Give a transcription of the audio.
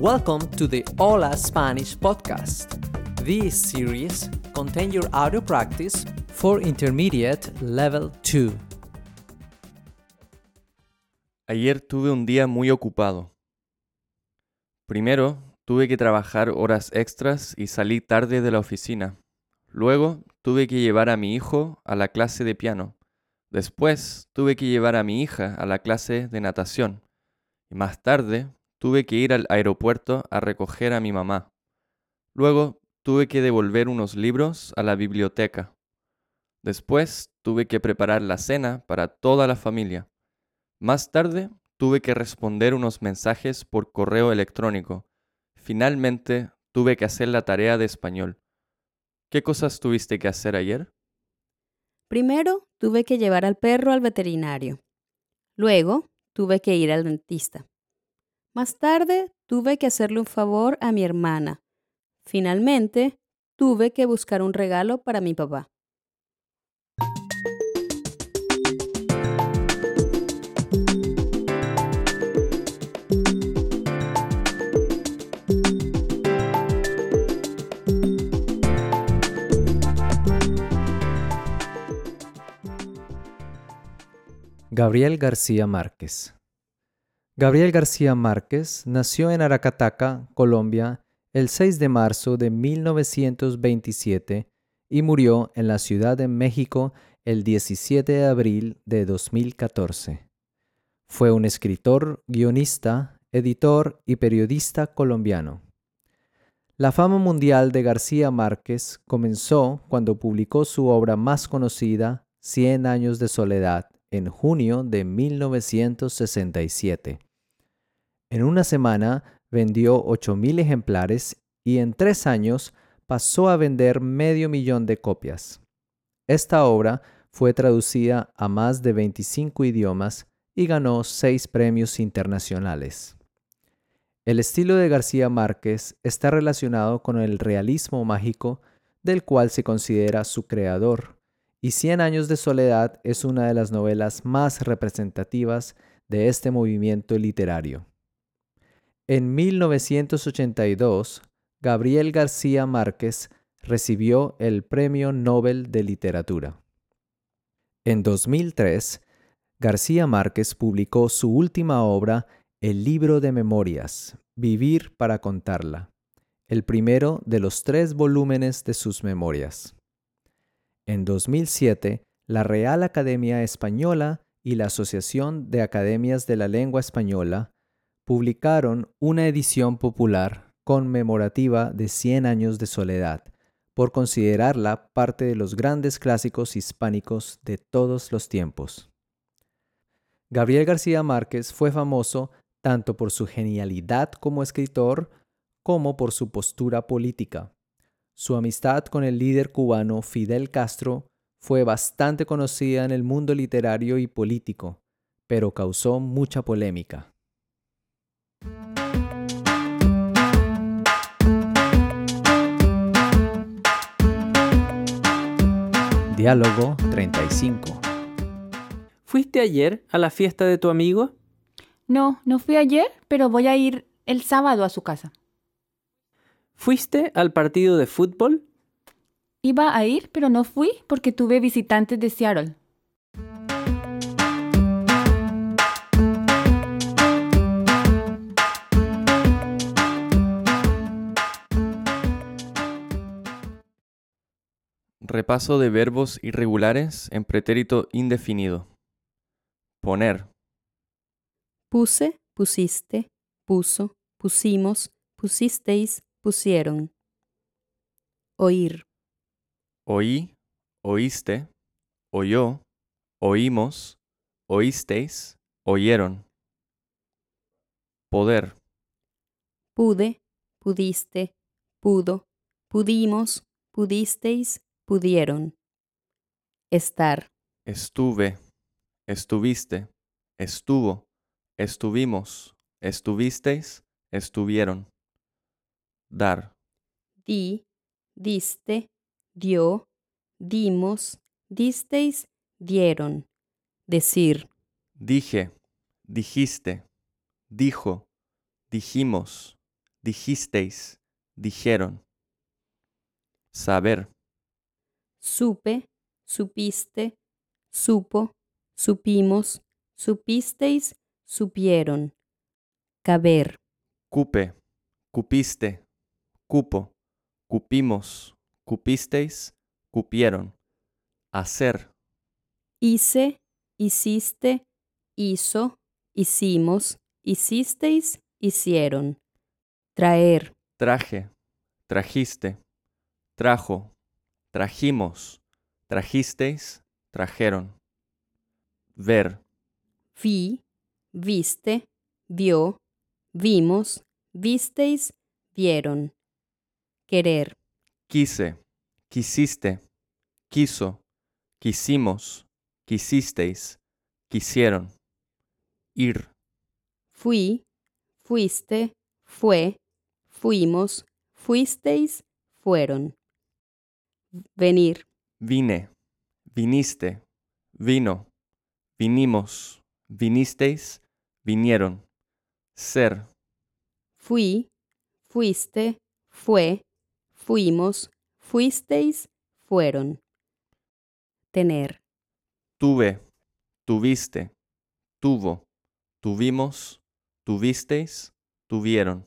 Welcome to the Hola Spanish podcast. This series contains your audio practice for intermediate level 2. Ayer tuve un día muy ocupado. Primero, tuve que trabajar horas extras y salí tarde de la oficina. Luego, tuve que llevar a mi hijo a la clase de piano. Después, tuve que llevar a mi hija a la clase de natación. Y más tarde, tuve que ir al aeropuerto a recoger a mi mamá. Luego, tuve que devolver unos libros a la biblioteca. Después, tuve que preparar la cena para toda la familia. Más tarde, tuve que responder unos mensajes por correo electrónico. Finalmente, tuve que hacer la tarea de español. ¿Qué cosas tuviste que hacer ayer? Primero, tuve que llevar al perro al veterinario. Luego, tuve que ir al dentista. Más tarde, tuve que hacerle un favor a mi hermana. Finalmente, tuve que buscar un regalo para mi papá. Gabriel García Márquez. Gabriel García Márquez nació en Aracataca, Colombia, el 6 de marzo de 1927 y murió en la Ciudad de México el 17 de abril de 2014. Fue un escritor, guionista, editor y periodista colombiano. La fama mundial de García Márquez comenzó cuando publicó su obra más conocida, Cien años de soledad, en junio de 1967. En una semana vendió 8.000 ejemplares y en tres años pasó a vender medio millón de copias. Esta obra fue traducida a más de 25 idiomas y ganó seis premios internacionales. El estilo de García Márquez está relacionado con el realismo mágico del cual se considera su creador y Cien años de soledad es una de las novelas más representativas de este movimiento literario. En 1982, Gabriel García Márquez recibió el Premio Nobel de Literatura. En 2003, García Márquez publicó su última obra, El libro de memorias, Vivir para contarla, el primero de los tres volúmenes de sus memorias. En 2007, la Real Academia Española y la Asociación de Academias de la Lengua Española publicaron una edición popular conmemorativa de 100 años de soledad, por considerarla parte de los grandes clásicos hispánicos de todos los tiempos. Gabriel García Márquez fue famoso tanto por su genialidad como escritor como por su postura política. Su amistad con el líder cubano Fidel Castro fue bastante conocida en el mundo literario y político, pero causó mucha polémica. Diálogo 35 ¿Fuiste ayer a la fiesta de tu amigo? No, no fui ayer, pero voy a ir el sábado a su casa. ¿Fuiste al partido de fútbol? Iba a ir, pero no fui porque tuve visitantes de Seattle. Repaso de verbos irregulares en pretérito indefinido. Poner, Puse, pusiste, puso, pusimos, pusisteis, pusieron. Oír, oí, oíste, oyó, oímos, oísteis, oyeron. Poder, pude, pudiste, pudo, pudimos, pudisteis, pudieron. Estar, estuve, estuviste, estuvo, estuvimos, estuvisteis, estuvieron. Dar, di, diste, dio, dimos, disteis, dieron. Decir, dije, dijiste, dijo, dijimos, dijisteis, dijeron. Saber, Supe, supiste, supo, supimos, supisteis, supieron. Caber, cupe, cupiste, cupo, cupimos, cupisteis, cupieron. Hacer, hice, hiciste, hizo, hicimos, hicisteis, hicieron. Traer, traje, trajiste, trajo, trajimos, trajisteis, trajeron. Ver, vi, viste, vio, vimos, visteis, vieron. Querer, quise, quisiste, quiso, quisimos, quisisteis, quisieron. Ir, fui, fuiste, fue, fuimos, fuisteis, fueron. Venir, vine, viniste, vino, vinimos, vinisteis, vinieron. Ser, fui, fuiste, fue, fuimos, fuisteis, fueron. Tener, tuve, tuviste, tuvo, tuvimos, tuvisteis, tuvieron.